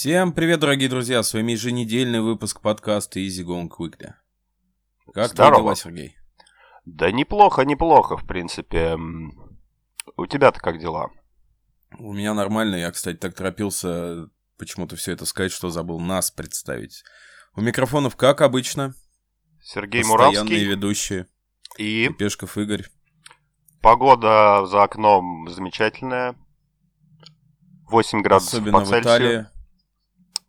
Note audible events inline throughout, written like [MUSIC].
Всем привет, дорогие друзья! С вами еженедельный выпуск подкаста Easy Going Quickly. Как Здорово. дела, Сергей? Да неплохо, неплохо, в принципе. У тебя-то как дела? У меня нормально. Я, кстати, так торопился почему-то все это сказать, что забыл нас представить. У микрофонов, как обычно, Сергей постоянные Муравский ведущие. и Пешков Игорь. погода за окном замечательная. 8 градусов Особенно по в Цельсию. Италии.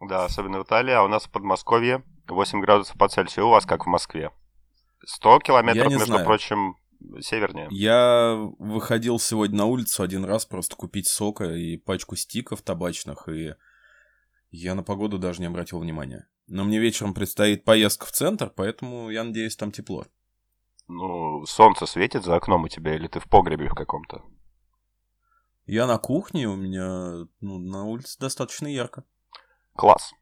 Да, особенно в Италии, а у нас в Подмосковье 8 градусов по Цельсию. У вас как в Москве? 100 километров, между знаю. прочим, севернее. Я выходил сегодня на улицу один раз просто купить сока и пачку стиков табачных, и я на погоду даже не обратил внимания. Но мне вечером предстоит поездка в центр, поэтому я надеюсь, там тепло. Ну, солнце светит за окном у тебя, или ты в погребе в каком-то? Я на кухне, у меня ну, на улице достаточно ярко. Класс.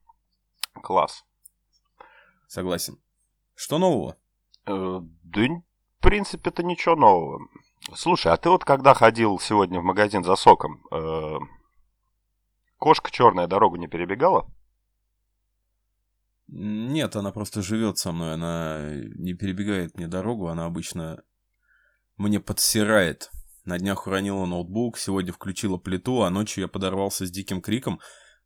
Класс. Согласен. Что нового? Э, Да, в принципе, это ничего нового. Слушай, а ты вот когда ходил сегодня в магазин за соком, э, кошка черная дорогу не перебегала? Нет, она просто живет со мной, она не перебегает мне дорогу, она обычно мне подсирает. На днях уронила ноутбук, сегодня включила плиту, а ночью я подорвался с диким криком,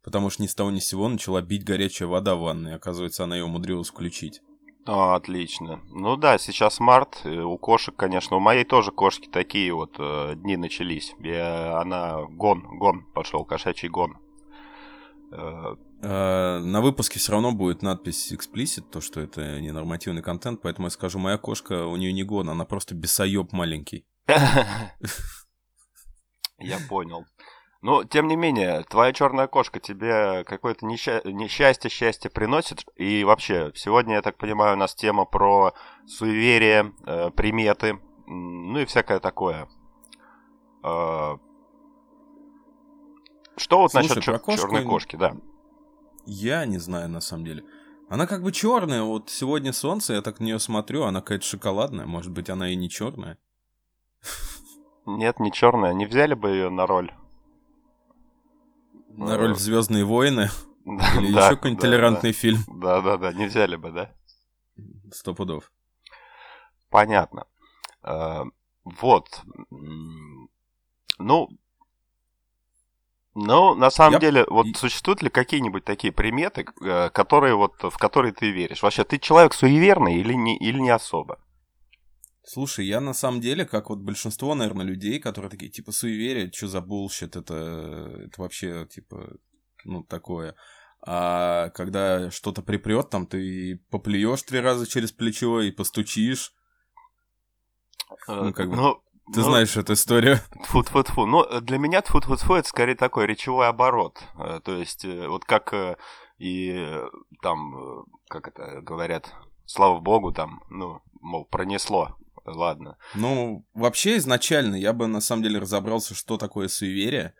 потому что ни с того ни с сего начала бить горячая вода в ванной. Оказывается, она ее умудрилась включить. А, отлично. Ну да, сейчас март. э, У кошек, конечно, у моей тоже кошки такие вот э, дни начались. Я, она гон, гон пошел, кошачий гон. Э, А, на выпуске все равно будет надпись explicit, то, что это не нормативный контент, поэтому я скажу, моя кошка, у нее не гон, она просто бесоеб маленький. [LAUGHS] Я понял. Но, тем не менее, твоя черная кошка тебе какое-то несча- несчастье, счастье приносит. И вообще, сегодня, я так понимаю, у нас тема про суеверие, э, приметы, ну и всякое такое. Э, Что вот Слушай, насчет чер- кошку черной кошки, да? Я не знаю, на самом деле. Она как бы черная, вот сегодня солнце, я так на нее смотрю, она какая-то шоколадная, может быть, она и не черная. Нет, не черная. Не взяли бы ее на роль? На роль Звездные войны [LAUGHS] или [LAUGHS] еще какой-нибудь толерантный фильм. Да, да, да, не взяли бы, да? Сто пудов. Понятно. Э, Вот. Ну, ну, на самом Я- деле, вот и- существуют ли какие-нибудь такие приметы, э, которые вот, в которые ты веришь? Вообще, ты человек суеверный или не, или не особо? Слушай, я на самом деле, как вот большинство, наверное, людей, которые такие, типа, суеверие, что за bullshit, это, это вообще, типа, ну, такое. А когда что-то припрет, там, ты поплюешь три раза через плечо и постучишь. Э, Ну, как бы, ну, Ты ну, знаешь эту историю. Тфу-тфу-тфу. Ну, э, для меня тфу-тфу-тфу это скорее такой речевой оборот. Э, То есть, э, вот как и там, как это говорят, слава богу, там, ну, мол, пронесло. Ладно. Ну, вообще, изначально я бы, на самом деле, разобрался, что такое суеверие.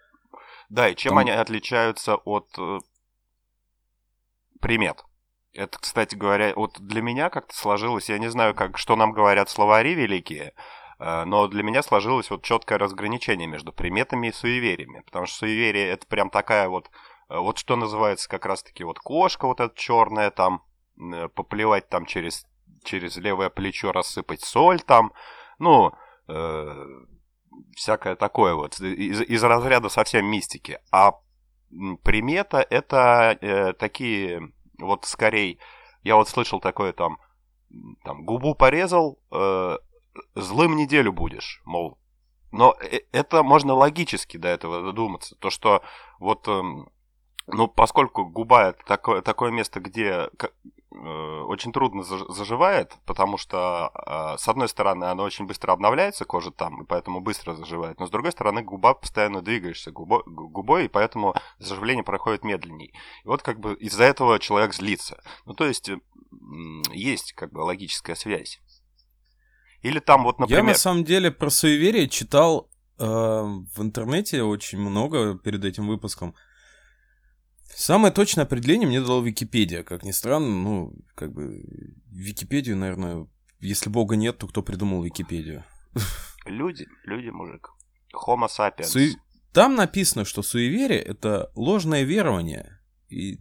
Да, и чем Там- они отличаются от э, примет? Это, кстати говоря, вот для меня как-то сложилось, я не знаю, как, что нам говорят словари великие, э, но для меня сложилось вот четкое разграничение между приметами и суевериями. Потому что суеверие это прям такая вот, э, вот что называется как раз-таки вот кошка вот эта черная там, э, поплевать там через, через левое плечо, рассыпать соль там, ну, э, всякое такое вот, из, из разряда совсем мистики. А примета это э, такие, вот скорее, я вот слышал такое там, там губу порезал, э, злым неделю будешь, мол. Но э- это можно логически до этого додуматься. То, что вот, эм, ну, поскольку губа это такое, такое место, где очень трудно заж- заживает, потому что, э, с одной стороны, она очень быстро обновляется, кожа там, и поэтому быстро заживает, но с другой стороны, губа постоянно двигаешься губой, гу- губой и поэтому заживление проходит медленней. И вот как бы из-за этого человек злится. Ну, то есть, м, есть как бы логическая связь. Или там вот, Я, например... на самом деле, про суеверие читал э, в интернете очень много перед этим выпуском. Самое точное определение мне дала Википедия. Как ни странно, ну, как бы, Википедию, наверное, если бога нет, то кто придумал Википедию? Люди, люди, мужик. Homo sapiens. Суе- Там написано, что суеверие — это ложное верование И,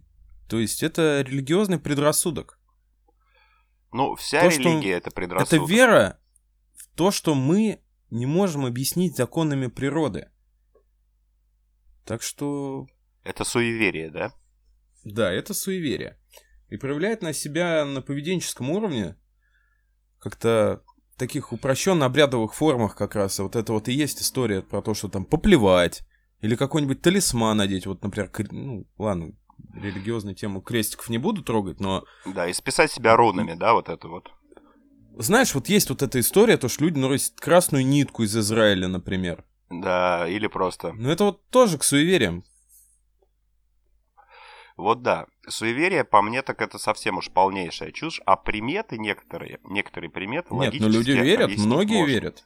то есть это религиозный предрассудок. Ну, вся то, религия это предрассудок. Это вера в то, что мы не можем объяснить законами природы. Так что... Это суеверие, да? Да, это суеверие. И проявляет на себя на поведенческом уровне как-то таких упрощенно обрядовых формах как раз. Вот это вот и есть история про то, что там поплевать или какой-нибудь талисман надеть. Вот, например, ну, ладно, религиозную тему крестиков не буду трогать, но... Да, и списать себя рунами, да, вот это вот. Знаешь, вот есть вот эта история, то, что люди носят красную нитку из Израиля, например. Да, или просто... Ну, это вот тоже к суевериям. Вот да, суеверие, по мне, так это совсем уж полнейшая чушь, а приметы некоторые, некоторые приметы Нет, но люди верят, многие можно. верят.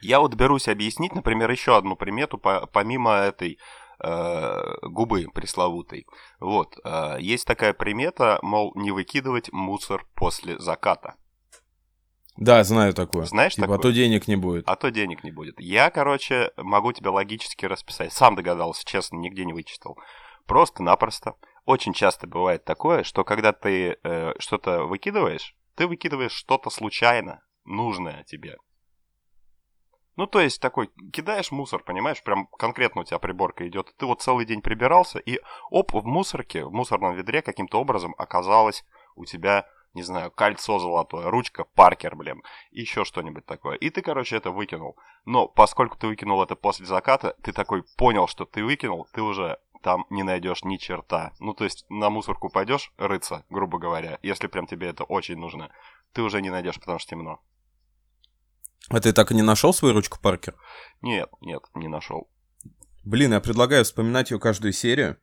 Я вот берусь объяснить, например, еще одну примету, по, помимо этой э, губы пресловутой. Вот, э, есть такая примета, мол, не выкидывать мусор после заката. Да, знаю такое. Знаешь типа, такое? а то денег не будет. А то денег не будет. Я, короче, могу тебя логически расписать. Сам догадался, честно, нигде не вычитал. Просто-напросто. Очень часто бывает такое, что когда ты э, что-то выкидываешь, ты выкидываешь что-то случайно, нужное тебе. Ну, то есть такой, кидаешь мусор, понимаешь, прям конкретно у тебя приборка идет. Ты вот целый день прибирался, и оп, в мусорке, в мусорном ведре каким-то образом оказалось у тебя не знаю, кольцо золотое, ручка Паркер, блин, еще что-нибудь такое. И ты, короче, это выкинул. Но поскольку ты выкинул это после заката, ты такой понял, что ты выкинул, ты уже там не найдешь ни черта. Ну, то есть на мусорку пойдешь рыться, грубо говоря, если прям тебе это очень нужно, ты уже не найдешь, потому что темно. А ты так и не нашел свою ручку Паркер? Нет, нет, не нашел. Блин, я предлагаю вспоминать ее каждую серию.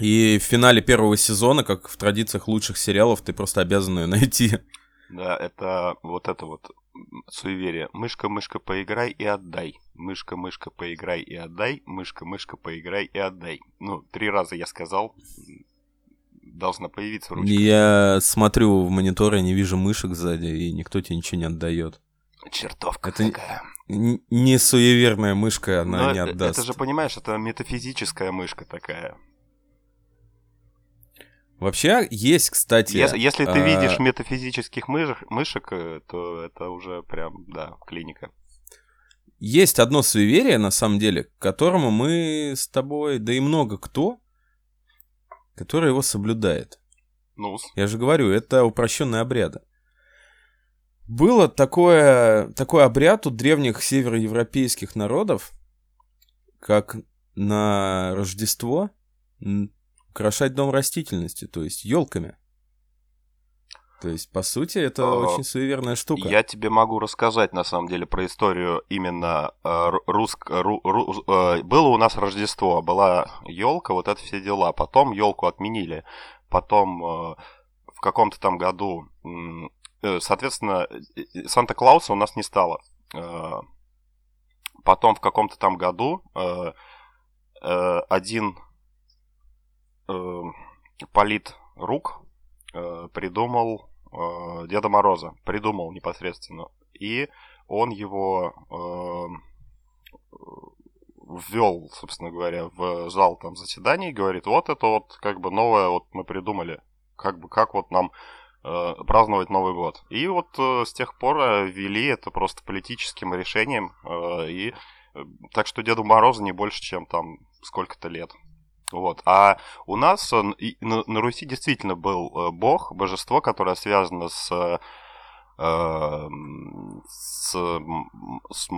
И в финале первого сезона, как в традициях лучших сериалов, ты просто обязан ее найти. Да, это вот это вот суеверие. Мышка, мышка, поиграй и отдай. Мышка, мышка, поиграй и отдай. Мышка, мышка, поиграй и отдай. Ну, три раза я сказал. Должна появиться ручка. Я смотрю в монитор, я не вижу мышек сзади, и никто тебе ничего не отдает. Чертовка это такая. Не суеверная мышка, она Но не отдаст. Это же, понимаешь, это метафизическая мышка такая. Вообще есть, кстати... Если, если ты а... видишь метафизических мышек, мышек, э, то это уже прям, да, клиника. Есть одно суеверие, на самом деле, к которому мы с тобой, да и много кто, который его соблюдает. Ну. Я же говорю, это упрощенные обряды. Было такое, такой обряд у древних североевропейских народов, как на Рождество украшать дом растительностью, то есть елками. То есть, по сути, это а, очень суеверная штука. Я тебе могу рассказать, на самом деле, про историю именно э, русск... Ру... Ру... Э, было у нас Рождество, была елка, вот это все дела. Потом елку отменили. Потом э, в каком-то там году, э, соответственно, Санта-Клауса у нас не стало. Э, потом в каком-то там году э, э, один э, полит рук э, придумал э, Деда Мороза, придумал непосредственно. И он его э, ввел, собственно говоря, в зал там заседаний говорит, вот это вот как бы новое вот мы придумали, как бы как вот нам э, праздновать Новый год. И вот э, с тех пор э, ввели это просто политическим решением, э, и э, так что Деду Морозу не больше, чем там сколько-то лет. Вот. А у нас на, на Руси действительно был э, бог, божество, которое связано с, э, с, с,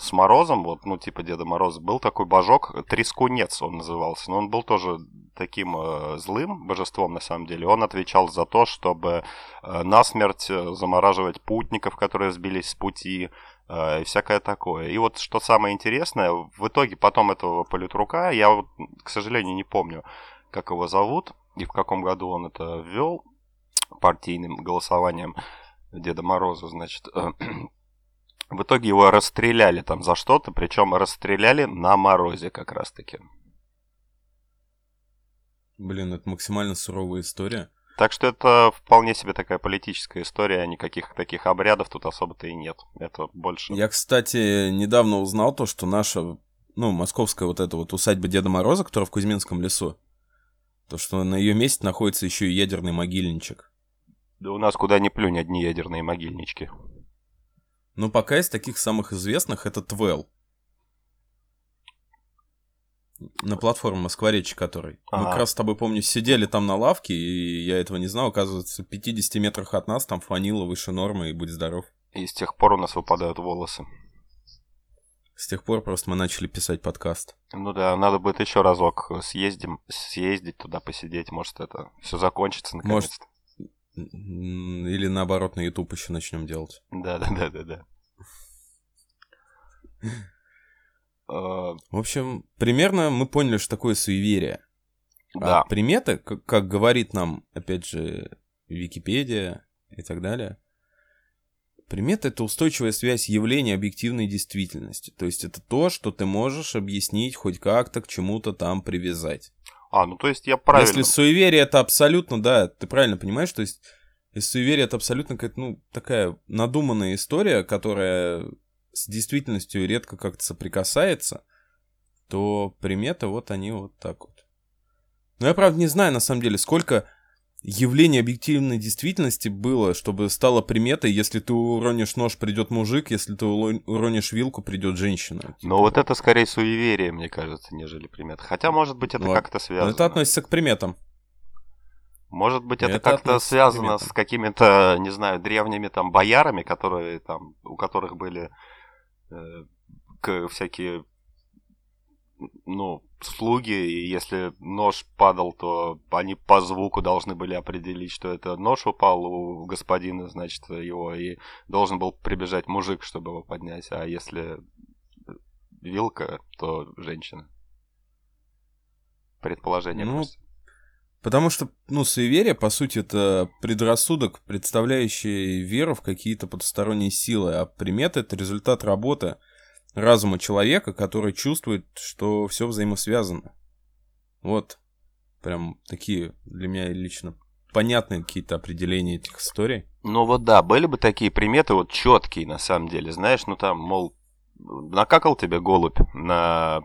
с Морозом, вот, ну, типа Деда Мороза. Был такой божок, Трескунец он назывался, но он был тоже таким э, злым божеством, на самом деле. Он отвечал за то, чтобы э, насмерть замораживать путников, которые сбились с пути, Э, и всякое такое. И вот что самое интересное, в итоге потом этого политрука, я вот, к сожалению, не помню, как его зовут и в каком году он это ввел партийным голосованием Деда Мороза, значит, э, [CLEARS THROAT] в итоге его расстреляли там за что-то, причем расстреляли на морозе как раз-таки. Блин, это максимально суровая история. Так что это вполне себе такая политическая история, никаких таких обрядов тут особо-то и нет. Это больше... Я, кстати, недавно узнал то, что наша ну, московская вот эта вот усадьба Деда Мороза, которая в Кузьминском лесу, то, что на ее месте находится еще и ядерный могильничек. Да у нас куда ни плюнь одни ядерные могильнички. Ну, пока из таких самых известных это Твел. На платформе Москворечи который. Мы Ага. как раз с тобой, помню, сидели там на лавке, и я этого не знал. Оказывается, в 50 метрах от нас там фанило выше нормы, и будь здоров. И с тех пор у нас выпадают волосы. С тех пор просто мы начали писать подкаст. Ну да, надо будет еще разок съездим, съездить туда, посидеть. Может, это все закончится Может. наконец-то. М, Или наоборот, на YouTube еще начнем делать. Да, да, да, да, да. Э, В общем, примерно мы поняли, что такое суеверие. Да. А приметы, как, как говорит нам, опять же, Википедия и так далее, приметы — это устойчивая связь явления объективной действительности. То есть это то, что ты можешь объяснить хоть как-то к чему-то там привязать. А, ну то есть я правильно. Если суеверие — это абсолютно, да, ты правильно понимаешь, то есть если суеверие — это абсолютно какая-то, ну, такая надуманная история, которая с действительностью редко как-то соприкасается, то приметы вот они вот так вот. Но я, правда, не знаю, на самом деле, сколько явлений объективной действительности было, чтобы стало приметой, если ты уронишь нож, придет мужик, если ты уронишь вилку, придет женщина. Типа, Но вот это скорее суеверие, мне кажется, нежели примета. Хотя, может быть, это Ну, как-то Но связано. это относится к приметам. Может быть, это, Это как-то связано с какими-то, не знаю, древними там боярами, которые там, у которых были к- всякие, ну, слуги, и если нож падал, то они по звуку должны были определить, что это нож упал у господина, значит, его, и должен был прибежать мужик, чтобы его поднять, а если вилка, то женщина. Предположение Ну, просто. Потому что, ну, суеверие, по сути, это предрассудок, представляющий веру в какие-то потусторонние силы, а приметы — это результат работы разума человека, который чувствует, что все взаимосвязано. Вот. Прям такие для меня лично понятные какие-то определения этих историй. Ну вот да, были бы такие приметы вот четкие на самом деле, знаешь, ну там, мол, накакал тебе голубь на,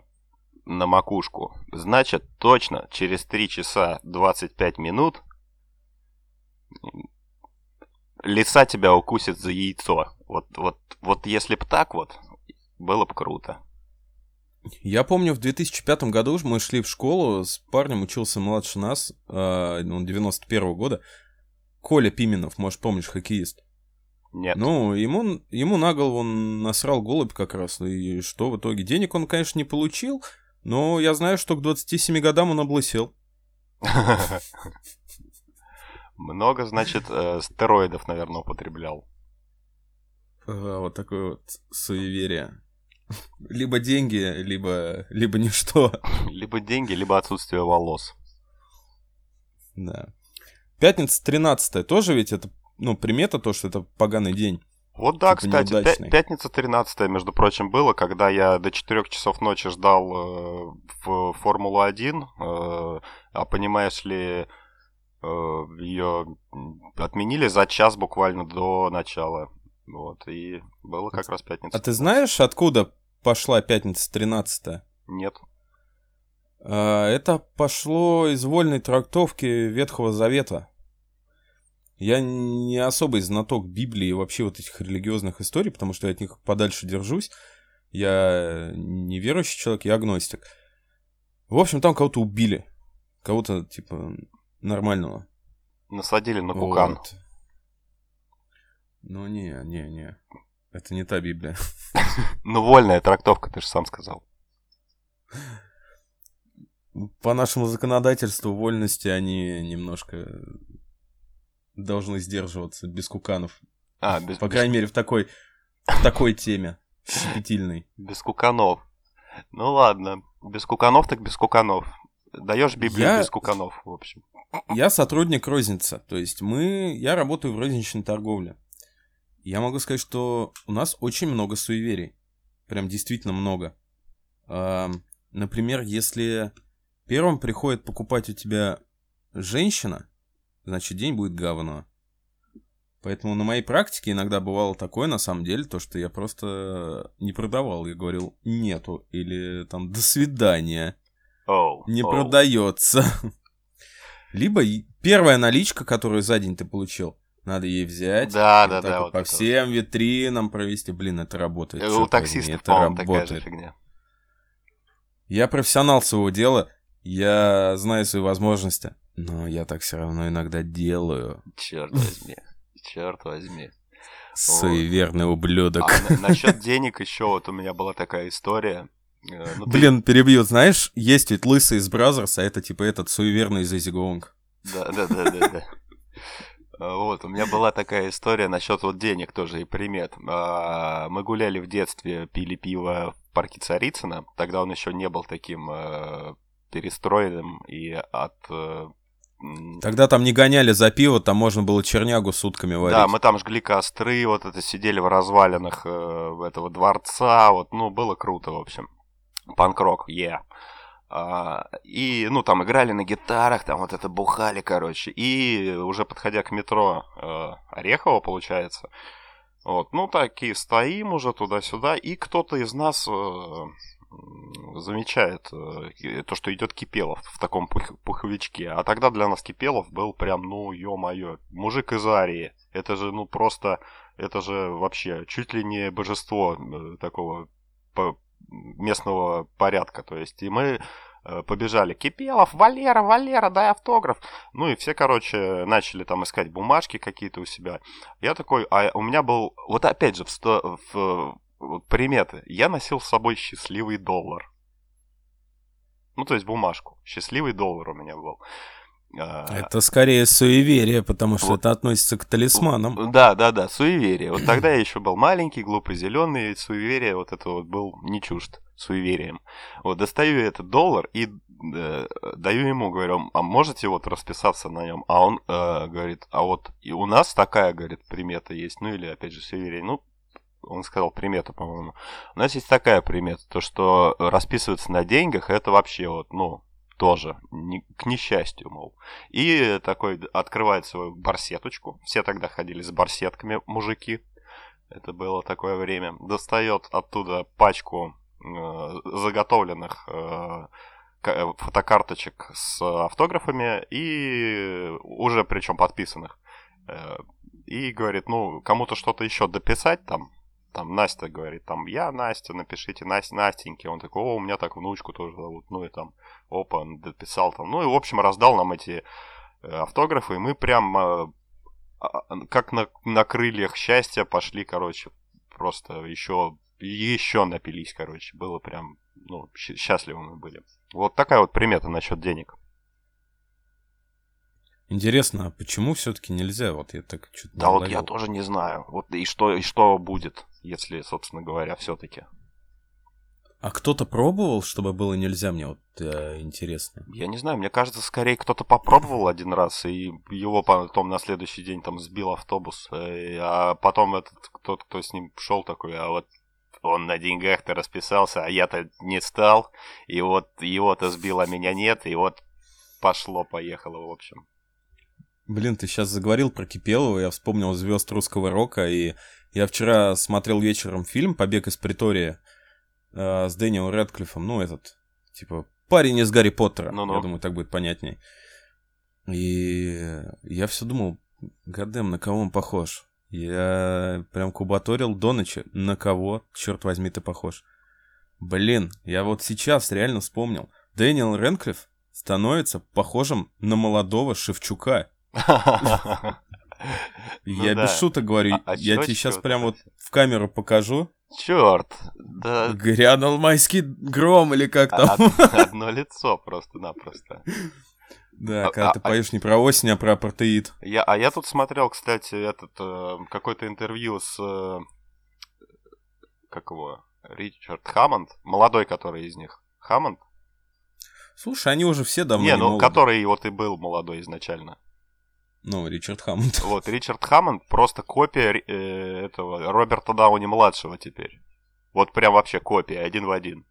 на макушку, значит точно через 3 часа 25 минут лиса тебя укусит за яйцо. Вот, вот, вот если бы так вот, было бы круто. Я помню, в 2005 году мы шли в школу, с парнем учился младше нас, а, он 91 года, Коля Пименов, может, помнишь, хоккеист. Нет. Ну, ему, ему на голову он насрал голубь как раз. И что в итоге? Денег он, конечно, не получил, но я знаю, что к 27 годам он облысел. Много, значит, э, стероидов, наверное, употреблял. А, Вот такое вот суеверие. Либо деньги, либо, либо ничто. Либо деньги, либо отсутствие волос. Да. Пятница 13 тоже ведь это, ну, примета то, что это поганый день. Вот да, Типа кстати, неудачный. пятница 13 между прочим, было, когда я до 4 часов ночи ждал э, в Формулу-1, э, а понимаешь ли, ее отменили за час буквально до начала. Вот, и было как раз пятница. А ты знаешь, откуда пошла пятница 13 Нет. А, Это пошло из вольной трактовки Ветхого Завета. Я не особый знаток Библии и вообще вот этих религиозных историй, потому что я от них подальше держусь. Я не верующий человек, я агностик. В общем, там кого-то убили. Кого-то, типа, нормального. Насадили на кукан. Вот. Ну, не, не, не. Это не та Библия. [LAUGHS] Ну, вольная трактовка, ты же сам сказал. По нашему законодательству вольности они немножко должны сдерживаться без куканов. А, без, По без- крайней мере, в такой, в такой теме. Щепетильной. без куканов. Ну ладно, без куканов так без куканов. Даешь Библию Я- без куканов, в общем. Я сотрудник розницы. То есть мы... Я работаю в розничной торговле. Я могу сказать, что у нас очень много суеверий. Прям действительно много. А, Например, если первым приходит покупать у тебя женщина, значит день будет говно. Поэтому на моей практике иногда бывало такое, на самом деле, то, что я просто не продавал. Я говорил «нету» или там «до свидания». Oh, не oh. продается. [LAUGHS] Либо первая наличка, которую за день ты получил, надо ей взять. Да, да, да. Вот по всем вот. витринам провести. Блин, это работает. У таксистов, это работает. такая же фигня. Я профессионал своего дела, я знаю свои возможности, но я так все равно иногда делаю. Черт возьми, черт возьми. Суеверный ублюдок. А, на, насчет [LAUGHS] денег еще вот у меня была такая история. Э, ну, Блин, ты... перебью. Знаешь, есть ведь лысый из Brazzers, а это типа этот суеверный из Изи Гонг. Да, да, да, да, да. А, вот, у меня была такая история насчет вот денег тоже и примет. А, мы гуляли в детстве, пили пиво в парке Царицына. Тогда он еще не был таким э, перестроенным и от э, Тогда там не гоняли за пиво, там можно было чернягу сутками варить. Да, мы там жгли костры, вот это сидели в развалинах э, этого дворца, вот, ну, было круто, в общем. Панк-рок, yeah. А, и, ну, там играли на гитарах, там вот это бухали, короче. И уже подходя к метро э, Орехово, получается, вот, ну, такие стоим уже туда-сюда, и кто-то из нас э, замечает э, то, что идет Кипелов в таком пух пуховичке. А тогда для нас Кипелов был прям, ну, ё-моё, мужик из Арии. Это же, ну, просто, это же вообще чуть ли не божество э, такого местного порядка. То есть, и мы э, побежали. Кипелов, Валера, Валера, дай автограф. Ну и все, короче, начали там искать бумажки какие-то у себя. Я такой, а у меня был, вот опять же, в, сто, в вот приметы. Я носил с собой счастливый доллар. Ну, то есть бумажку. Счастливый доллар у меня был. А, это скорее суеверие, потому что вот. это относится к талисманам. Да, да, да, суеверие. Вот тогда я еще был маленький, глупый, зеленый, суеверие вот это вот был не чужд суеверием. Вот достаю я этот доллар и э, даю ему, говорю, а можете вот расписаться на нем? А он э, говорит, а вот и у нас такая, говорит, примета есть, ну или опять же суеверие. Ну, он сказал примету, по-моему. У нас есть такая примета, то что расписываться на деньгах, это вообще вот, ну, тоже не, к несчастью, мол. И такой открывает свою барсеточку. Все тогда ходили с барсетками, мужики. Это было такое время. Достает оттуда пачку э, заготовленных э, фотокарточек с автографами и уже причем подписанных. Э, и говорит, ну, кому-то что-то еще дописать там, там Настя говорит, там, я Настя, напишите Настя, Настеньке. Он такой, о, у меня так внучку тоже зовут. Ну и там, опа, он дописал там. Ну и, в общем, раздал нам эти э, автографы, и мы прям э, как на, на крыльях счастья пошли, короче, просто еще, еще напились, короче. Было прям, ну, счастливы мы были. Вот такая вот примета насчет денег. Интересно, а почему все-таки нельзя? Вот я так что-то. Да, вот я тоже не знаю. Вот и что, и что будет, если, собственно говоря, все-таки. А кто-то пробовал, чтобы было нельзя, мне вот э, интересно. Я не знаю, мне кажется, скорее кто-то попробовал один раз, и его потом на следующий день там сбил автобус, э, а потом этот кто-то, кто с ним шел такой, а вот он на деньгах-то расписался, а я-то не стал, и вот его-то сбил, а меня нет, и вот пошло-поехало, в общем. Блин, ты сейчас заговорил про Кипелова, я вспомнил звезд русского рока, и я вчера смотрел вечером фильм «Побег из Притории» э, с Дэниелом Рэдклиффом, ну, этот, типа, парень из Гарри Поттера, ну -ну. я думаю, так будет понятней. И я все думал, гадем, на кого он похож? Я прям кубаторил до ночи, на кого, черт возьми, ты похож? Блин, я вот сейчас реально вспомнил. Дэниел Ренклифф становится похожим на молодого Шевчука. [LAUGHS] [LAUGHS] Я без шуток говорю, а, я тебе сейчас прям вот в камеру покажу. Черт, да. Грянул майский гром или как там. [LAUGHS] Одно лицо просто-напросто. Да, а, когда а, ты поешь не про осень, а про протеид. Я, а я тут смотрел, кстати, этот э, какое-то интервью с э, как его Ричард Хаммонд, молодой который из них. Хаммонд? Слушай, они уже все давно не, не ну, молоды. который вот и был молодой изначально. Ну, Ричард Хаммонд. [LAUGHS] Вот, Ричард Хаммонд просто копия э, этого Роберта Дауни-младшего теперь. Вот прям вообще копия, один в один.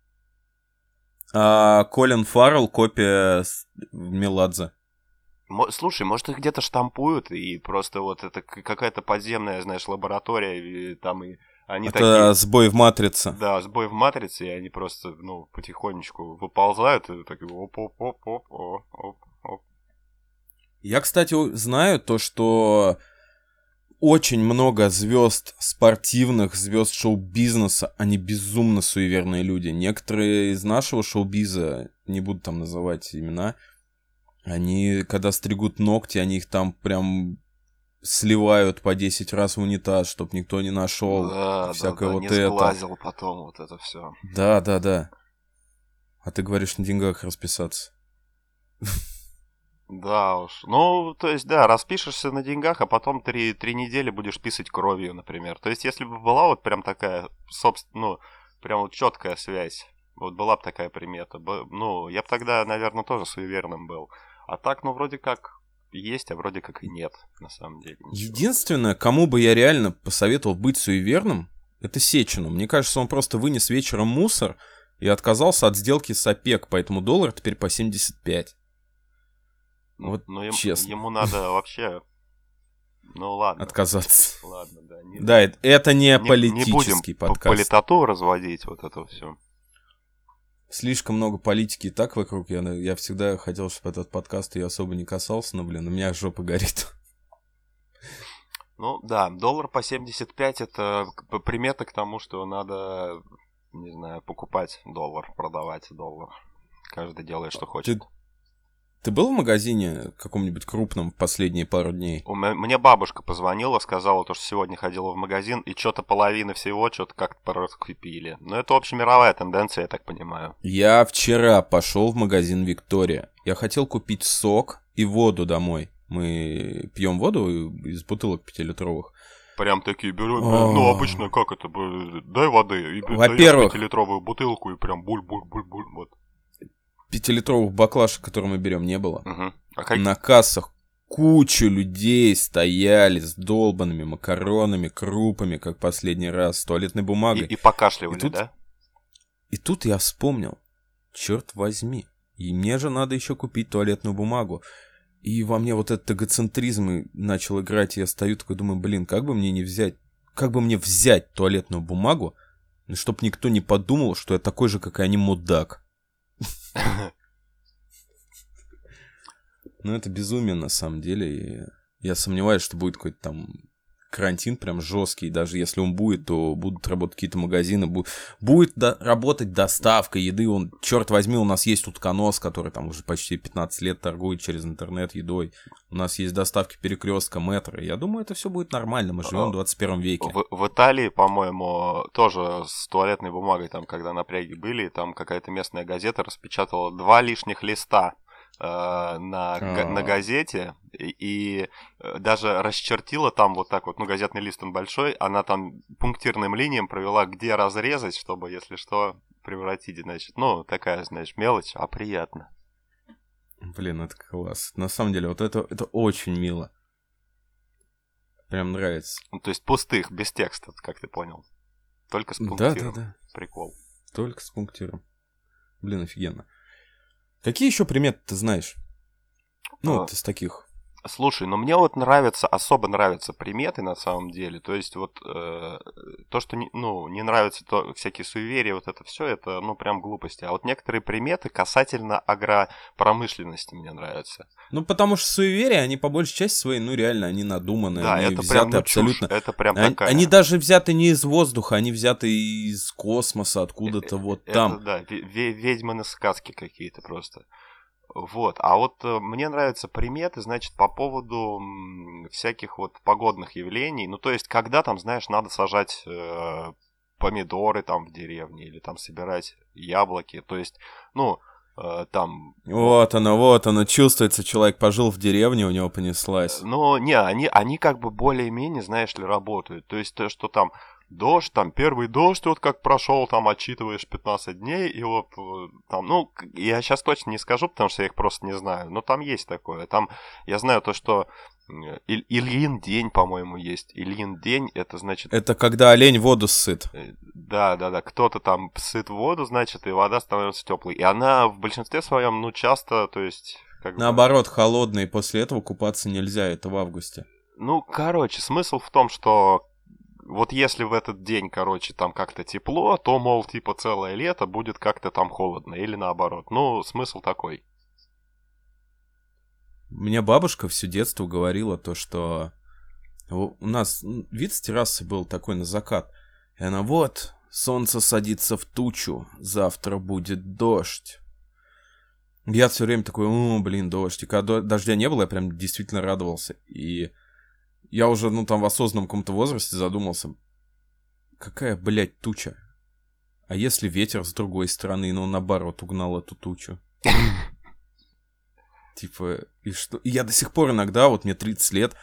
А Колин Фаррелл копия Меладзе. Слушай, может их где-то штампуют, и просто вот это какая-то подземная, знаешь, лаборатория, и там и они это такие... сбой в матрице. Да, сбой в матрице, и они просто, ну, потихонечку выползают, и такие оп-оп-оп-оп-оп-оп. Я, кстати, знаю то, что очень много звезд спортивных, звезд шоу-бизнеса, они безумно суеверные люди. Некоторые из нашего шоу-биза, не буду там называть имена, они, когда стригут ногти, они их там прям сливают по 10 раз в унитаз, чтобы никто не нашел. Да, всякое да, да, вот не это. сглазил потом вот это все. Да, да, да. А ты говоришь на деньгах расписаться. Да уж. Ну, то есть, да, распишешься на деньгах, а потом три, три недели будешь писать кровью, например. То есть, если бы была вот прям такая, собственно, ну, прям вот четкая связь, вот была бы такая примета, ну, я бы тогда, наверное, тоже суеверным был. А так, ну, вроде как есть, а вроде как и нет, на самом деле. Ничего. Единственное, кому бы я реально посоветовал быть суеверным, это Сечину. Мне кажется, он просто вынес вечером мусор и отказался от сделки с ОПЕК, поэтому доллар теперь по 75. Вот Но ему, честно. Ему надо вообще... Ну ладно. Отказаться. Ладно, да. Не, да, это не, не политический не будем подкаст. политоту разводить, вот это все. Слишком много политики и так вокруг. Я, я всегда хотел, чтобы этот подкаст ее особо не касался, но, блин, у меня жопа горит. Ну да, доллар по 75 это примета к тому, что надо, не знаю, покупать доллар, продавать доллар. Каждый делает, что хочет. Ты, ты был в магазине каком-нибудь крупном последние пару дней? У меня, мне бабушка позвонила, сказала, то, что сегодня ходила в магазин, и что-то половина всего что-то как-то пораскупили. Но это общемировая тенденция, я так понимаю. Я вчера пошел в магазин Виктория. Я хотел купить сок и воду домой. Мы пьем воду из бутылок пятилитровых. Прям такие берем. Ну, обычно как это? Дай воды. И Во-первых... пятилитровую бутылку и прям буль-буль-буль-буль. Вот пятилитровых баклашек, которые мы берем, не было. Угу. А как... На кассах кучу людей стояли с долбанными макаронами, крупами, как последний раз, с туалетной бумагой. И, и покашливали, и тут, да? И тут я вспомнил, черт возьми, и мне же надо еще купить туалетную бумагу. И во мне вот этот эгоцентризм начал играть, и я стою такой, думаю, блин, как бы мне не взять, как бы мне взять туалетную бумагу, чтобы никто не подумал, что я такой же, как и они, мудак. [LAUGHS] Ну, это безумие, на самом деле. И я сомневаюсь, что будет какой-то там карантин прям жесткий. Даже если он будет, то будут работать какие-то магазины. Будет до- работать доставка еды. Он, черт возьми, у нас есть утконос, который там уже почти 15 лет торгует через интернет едой. У нас есть доставки перекрестка, метро. Я думаю, это все будет нормально. Мы живем в 21 веке. В, в Италии, по-моему, тоже с туалетной бумагой, там, когда напряги были, там какая-то местная газета распечатала два лишних листа Э, на, на газете и э, даже расчертила там вот так вот, ну, газетный лист он большой, она там пунктирным линиям провела, где разрезать, чтобы, если что, превратить, значит, ну, такая, знаешь, мелочь, а приятно. Блин, это класс. На самом деле, вот это, это очень мило. Прям нравится. Ну, то есть пустых, без текста, как ты понял. Только с пунктиром. Да, да, да. Прикол. Только с пунктиром. Блин, офигенно. Какие еще приметы ты знаешь? Ну, а, вот из таких. Слушай, ну мне вот нравятся, особо нравятся приметы на самом деле. То есть вот э, то, что не, ну, не нравится, то всякие суеверия, вот это все, это ну прям глупости. А вот некоторые приметы касательно агропромышленности мне нравятся. Ну потому что суеверия, они по большей части своей, ну реально, они надуманные, да, они это взяты прям, ну, абсолютно. Чушь, это прям они, такая. Они даже взяты не из воздуха, они взяты из космоса, откуда-то э, вот это, там. Да, ведьмины сказки какие-то просто. Вот, а вот э, мне нравятся приметы, значит, по поводу всяких вот погодных явлений. Ну, то есть, когда там, знаешь, надо сажать э, помидоры там в деревне или там собирать яблоки. То есть, ну, э, там... Вот оно, вот оно, чувствуется, человек пожил в деревне, у него понеслась. Ну, не, они, они как бы более-менее, знаешь ли, работают. То есть, то, что там дождь, там первый дождь вот как прошел, там отчитываешь 15 дней, и вот э, там, ну, я сейчас точно не скажу, потому что я их просто не знаю, но там есть такое. Там, я знаю то, что Иль, Ильин день, по-моему, есть. Ильин день, это значит... Это когда олень воду сыт. Э, да, да, да. Кто-то там сыт воду, значит, и вода становится теплой. И она в большинстве своем, ну, часто, то есть, как Наоборот, бы... холодно, и после этого купаться нельзя, это в августе. Ну, короче, смысл в том, что вот если в этот день, короче, там как-то тепло, то, мол, типа целое лето будет как-то там холодно, или наоборот. Ну, смысл такой. Мне бабушка все детство говорила то, что у нас вид с террасы был такой на закат. И она, вот, солнце садится в тучу, завтра будет дождь. Я все время такой, о, блин, дождь. И когда дождя не было, я прям действительно радовался. И я уже, ну, там в осознанном каком-то возрасте задумался, какая, блядь, туча? А если ветер с другой стороны, ну, наоборот, угнал эту тучу? [LAUGHS] Типа, и что? И я до сих пор иногда, вот мне 30 лет,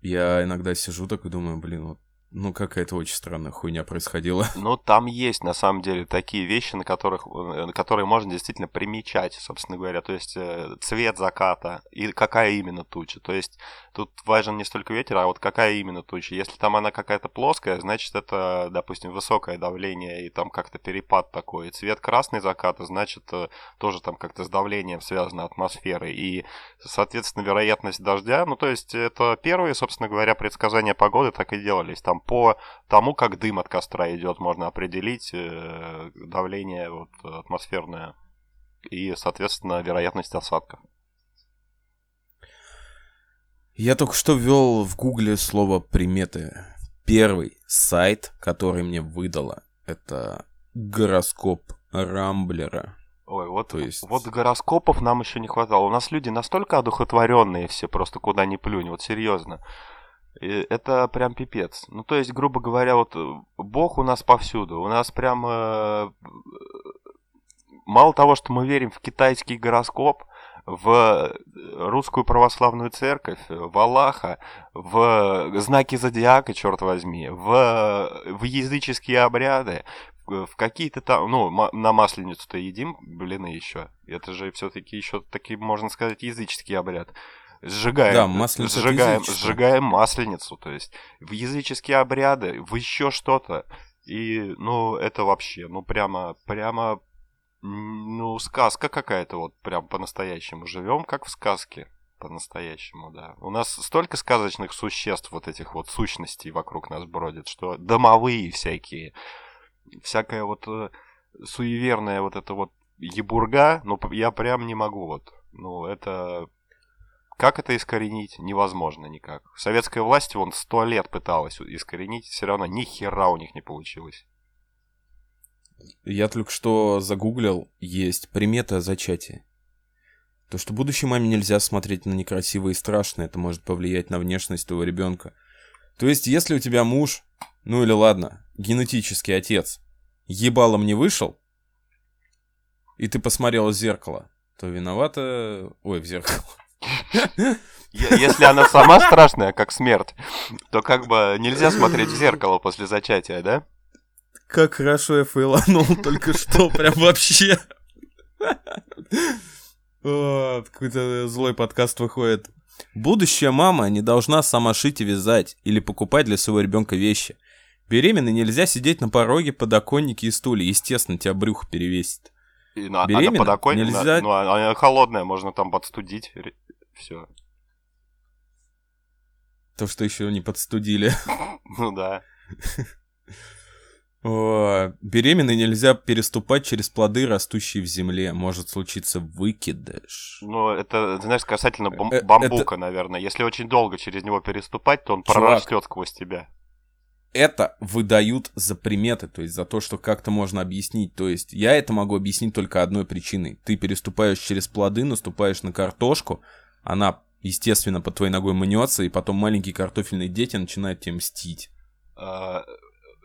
я иногда сижу так и думаю, блин, вот ну, какая-то очень странная хуйня происходила. [LAUGHS] Ну, там есть, на самом деле, такие вещи, на которых, на которые можно действительно примечать, собственно говоря. То есть, э, цвет заката и какая именно туча. То есть, тут важен не столько ветер, а вот какая именно туча. Если там она какая-то плоская, значит, это, допустим, высокое давление и там как-то перепад такой. Цвет красный заката, значит, э, тоже там как-то с давлением связана атмосфера. И, соответственно, вероятность дождя, ну, то есть, это первые, собственно говоря, предсказания погоды так и делались. Там по тому, как дым от костра идет, можно определить э, давление вот, атмосферное и, соответственно, вероятность осадков. Я только что ввел в гугле слово приметы. Первый сайт, который мне выдало, это гороскоп Рамблера. Ой, вот, То есть... вот гороскопов нам еще не хватало. У нас люди настолько одухотворенные все, просто куда ни плюнь, вот серьезно. Это прям пипец. Ну, то есть, грубо говоря, вот э, Бог у нас повсюду. У нас прям... Э, мало того, что мы верим в китайский гороскоп, в русскую православную церковь, в Аллаха, в знаки зодиака, черт возьми, в, в языческие обряды, в какие-то там, ну, на масленицу-то едим блины еще. Это же все-таки еще такие, можно сказать, языческий обряд сжигаем, да, масленицу сжигаем, сжигаем масленицу, то есть в языческие обряды, в еще что-то. И, ну, это вообще, ну, прямо, прямо, ну, сказка какая-то вот, прям по-настоящему. Живем как в сказке. По-настоящему, да. У нас столько сказочных существ, вот этих вот сущностей вокруг нас бродит, что домовые всякие, всякая вот э, суеверная вот эта вот ебурга, ну, я прям не могу вот. Ну, это как это искоренить? Невозможно никак. Советская власть вон сто лет пыталась искоренить, все равно ни хера у них не получилось. Я только что загуглил, есть примета зачатия. То, что будущей маме нельзя смотреть на некрасивое и страшное, это может повлиять на внешность твоего ребенка. То есть, если у тебя муж, ну или ладно, генетический отец, ебалом не вышел, и ты посмотрел в зеркало, то виновата... Ой, в зеркало. Если она сама страшная, как смерть, то как бы нельзя смотреть в зеркало после зачатия, да? Как хорошо я фейланул только что, прям вообще. Какой-то злой подкаст выходит. Будущая мама не должна сама шить и вязать или покупать для своего ребенка вещи. Беременной нельзя сидеть на пороге, подоконнике и стуле. Естественно, тебя брюхо перевесит. И на, а на подоконнике, нельзя... ну, она холодная, можно там подстудить. Все. То, что еще не подстудили. [LAUGHS] Ну да. Беременной нельзя переступать через плоды, растущие в земле. Может случиться выкидыш. Ну, это, знаешь, касательно бам- э, бамбука, это... наверное. Если очень долго через него переступать, то он Чувак, прорастет сквозь тебя. Это выдают за приметы, то есть за то, что как-то можно объяснить. То есть я это могу объяснить только одной причиной. Ты переступаешь через плоды, наступаешь на картошку, она, естественно, под твоей ногой мнется, и потом маленькие картофельные дети начинают тебе мстить. А,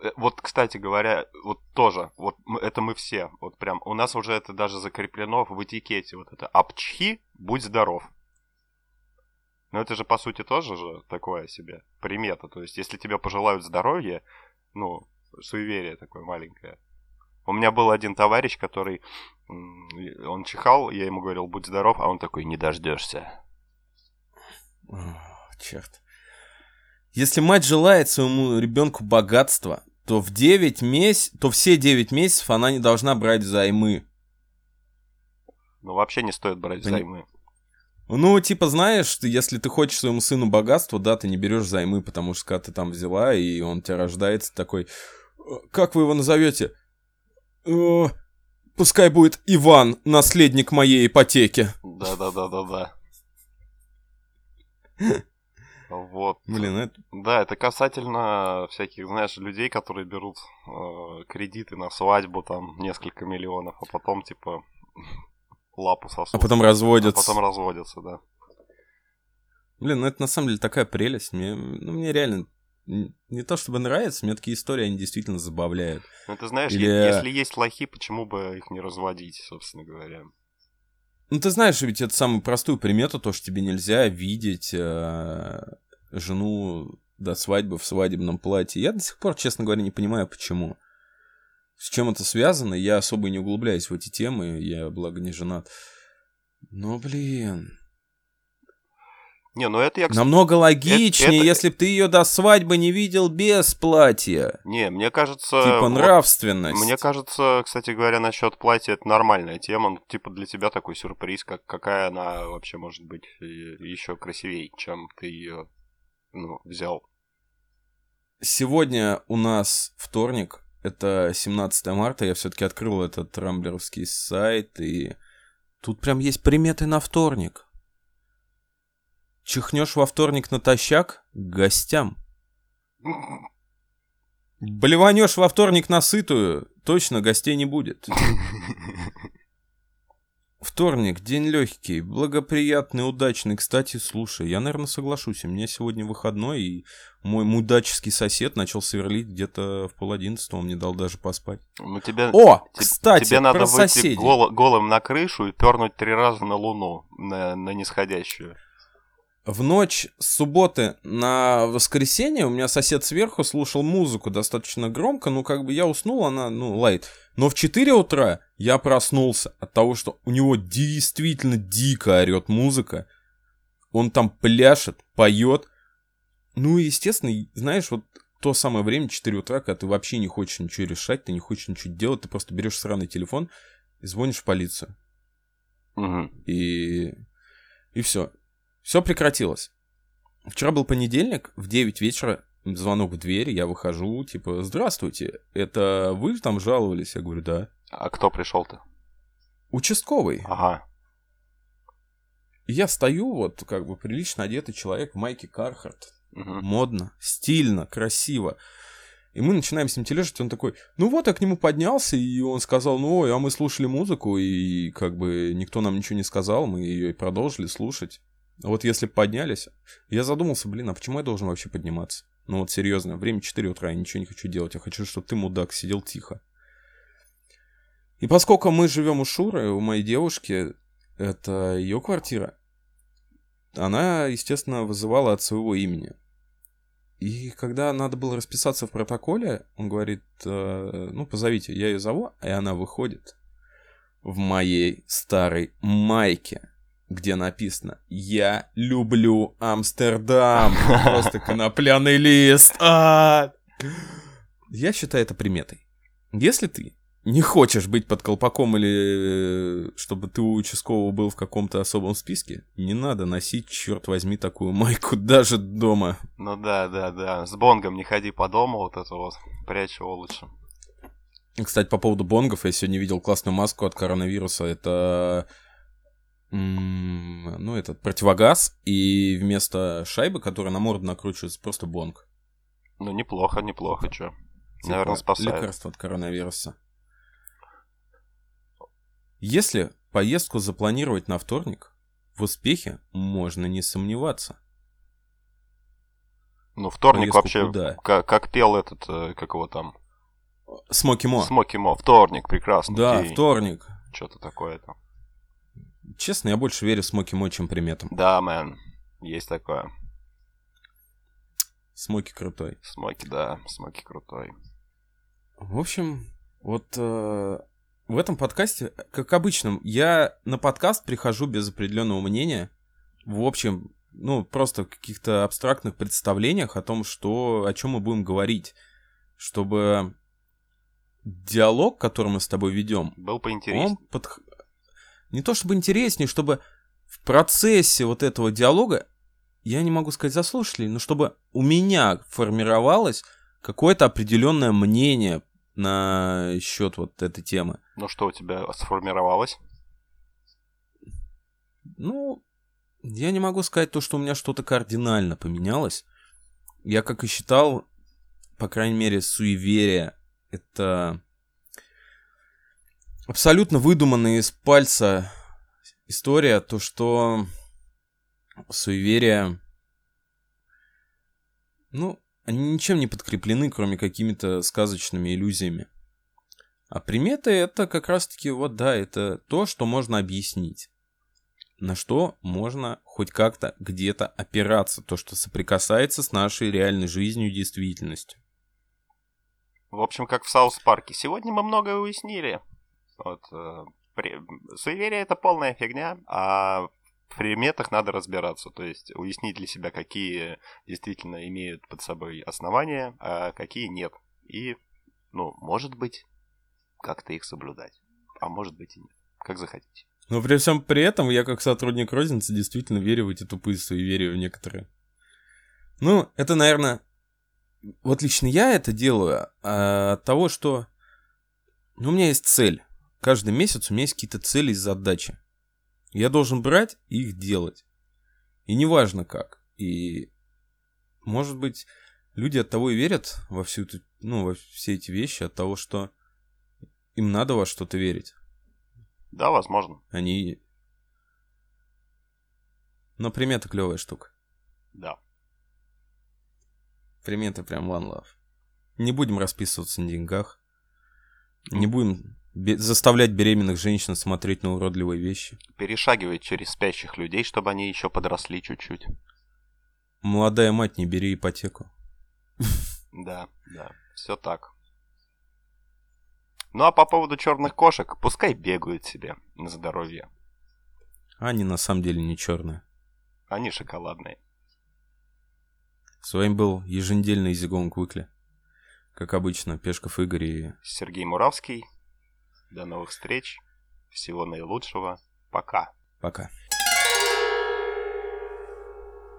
э, вот, кстати говоря, вот тоже, вот это мы все, вот прям, у нас уже это даже закреплено в этикете, вот это «Апчхи, будь здоров». Но это же, по сути, тоже же такое себе примета. То есть, если тебе пожелают здоровья, ну, суеверие такое маленькое. У меня был один товарищ, который, он чихал, я ему говорил, будь здоров, а он такой, не дождешься. Черт. Если мать желает своему ребенку богатства, то в 9 месяцев, то все 9 месяцев она не должна брать займы. Ну, вообще не стоит брать Пон... займы. Ну, типа, знаешь, ты, если ты хочешь своему сыну богатства, да, ты не берешь займы, потому что когда ты там взяла, и он тебя рождается такой, «Э, как вы его назовете? «Э, Пускай будет Иван, наследник моей ипотеки. Да-да-да-да-да. Вот. Блин, это... Да, это касательно всяких, знаешь, людей, которые берут э, кредиты на свадьбу, там, несколько миллионов, а потом, типа, лапу сосут. А потом разводятся. А потом разводятся, да. Блин, ну это на самом деле такая прелесть. Мне, ну, мне реально не то чтобы нравится, мне такие истории, они действительно забавляют. Ну, ты знаешь, Или... если есть лохи, почему бы их не разводить, собственно говоря? Ну, ты знаешь, ведь это самую простую примету, то, что тебе нельзя видеть э, жену до свадьбы в свадебном платье. Я до сих пор, честно говоря, не понимаю, почему. С чем это связано, я особо не углубляюсь в эти темы, я, благо, не женат. Но, блин... Не, ну это я... Намного логичнее, это, если бы ты ее до свадьбы не видел без платья. Не, мне кажется... Типа нравственность. Вот, мне кажется, кстати говоря, насчет платья это нормальная тема. Ну, типа для тебя такой сюрприз, как, какая она вообще может быть еще красивее, чем ты ее ну, взял. Сегодня у нас вторник, это 17 марта, я все-таки открыл этот рамблеровский сайт, и тут прям есть приметы на вторник. Чихнешь во вторник натощак к гостям. Блеванешь во вторник на сытую, точно гостей не будет. [LAUGHS] Вторник, день легкий, благоприятный, удачный. Кстати, слушай, я, наверное, соглашусь. У меня сегодня выходной, и мой мудаческий сосед начал сверлить где-то в пол одиннадцатого. Он мне дал даже поспать. Ну, тебе, О, кстати, тебе надо про выйти соседей. Гол, голым на крышу и пернуть три раза на луну, на, на нисходящую. В ночь с субботы на воскресенье у меня сосед сверху слушал музыку достаточно громко, ну как бы я уснул, она, ну, лайт. Но в 4 утра я проснулся от того, что у него действительно дико орет музыка. Он там пляшет, поет. Ну и, естественно, знаешь, вот то самое время, 4 утра, когда ты вообще не хочешь ничего решать, ты не хочешь ничего делать, ты просто берешь сраный телефон и звонишь в полицию. Угу. И... И все. Все прекратилось. Вчера был понедельник, в 9 вечера звонок в дверь, я выхожу, типа, здравствуйте, это вы там жаловались? Я говорю, да. А кто пришел-то? Участковый. Ага. я стою, вот, как бы, прилично одетый человек в майке Кархарт. Угу. Модно, стильно, красиво. И мы начинаем с ним тележить, он такой, ну вот, я к нему поднялся, и он сказал, ну, ой, а мы слушали музыку, и как бы никто нам ничего не сказал, мы ее и продолжили слушать. Вот если поднялись, я задумался, блин, а почему я должен вообще подниматься? Ну вот серьезно, время 4 утра, я ничего не хочу делать, я хочу, чтобы ты, мудак, сидел тихо. И поскольку мы живем у Шуры, у моей девушки, это ее квартира, она, естественно, вызывала от своего имени. И когда надо было расписаться в протоколе, он говорит, э, ну, позовите, я ее зову, и она выходит в моей старой майке где написано «Я люблю Амстердам». Просто конопляный лист. А! Я считаю это приметой. Если ты не хочешь быть под колпаком или э, чтобы ты у участкового был в каком-то особом списке, не надо носить, черт возьми, такую майку даже дома. Ну да, да, да. С бонгом не ходи по дому, вот это вот. Прячь его лучше. Кстати, по поводу бонгов, я сегодня видел классную маску от коронавируса. Это ну, этот противогаз, и вместо шайбы, которая на морду накручивается, просто бонг. Ну, неплохо, неплохо, чё. Типа Наверное, спасает. Лекарство от коронавируса. Если поездку запланировать на вторник, в успехе можно не сомневаться. Ну, вторник поездку вообще, куда? Как, как пел этот, э, как его там? Смоки Мо. Смоки Мо, вторник, прекрасно. Да, день. вторник. Что-то такое там. Честно, я больше верю в Смоки Мо, чем приметам. Да, мэн. Есть такое. Смоки крутой. Смоки, да, Смоки крутой. В общем, вот э, в этом подкасте, как обычно, я на подкаст прихожу без определенного мнения. В общем, ну, просто в каких-то абстрактных представлениях о том, что, о чем мы будем говорить. Чтобы диалог, который мы с тобой ведем, был поинтереснее. Он под, не то чтобы интереснее, чтобы в процессе вот этого диалога, я не могу сказать за слушателей, но чтобы у меня формировалось какое-то определенное мнение на счет вот этой темы. Ну что у тебя сформировалось? Ну, я не могу сказать то, что у меня что-то кардинально поменялось. Я, как и считал, по крайней мере, суеверие — это абсолютно выдуманная из пальца история, то, что суеверия, ну, они ничем не подкреплены, кроме какими-то сказочными иллюзиями. А приметы это как раз-таки, вот да, это то, что можно объяснить. На что можно хоть как-то где-то опираться, то, что соприкасается с нашей реальной жизнью и действительностью. В общем, как в Саус-парке. Сегодня мы многое уяснили. Вот, э, при... Суеверие это полная фигня, а в приметах надо разбираться, то есть уяснить для себя, какие действительно имеют под собой основания, а какие нет. И, ну, может быть, как-то их соблюдать. А может быть и нет. Как захотите. Но при всем при этом я как сотрудник розницы действительно верю в эти тупые суеверия в некоторые. Ну, это, наверное, вот лично я это делаю а, от того, что ну, у меня есть цель. Каждый месяц у меня есть какие-то цели и задачи. Я должен брать и их делать. И неважно как. И, может быть, люди от того и верят во всю эту, ну, во все эти вещи, от того, что им надо во что-то верить. Да, возможно. Они... Но примета клевая штука. Да. Примета прям one love. Не будем расписываться на деньгах. Не будем заставлять беременных женщин смотреть на уродливые вещи. Перешагивать через спящих людей, чтобы они еще подросли чуть-чуть. Молодая мать, не бери ипотеку. Да, да, все так. Ну а по поводу черных кошек, пускай бегают себе на здоровье. Они на самом деле не черные. Они шоколадные. С вами был еженедельный Изигон Квикли. Как обычно, Пешков Игорь и... Сергей Муравский. До новых встреч. Всего наилучшего. Пока. Пока.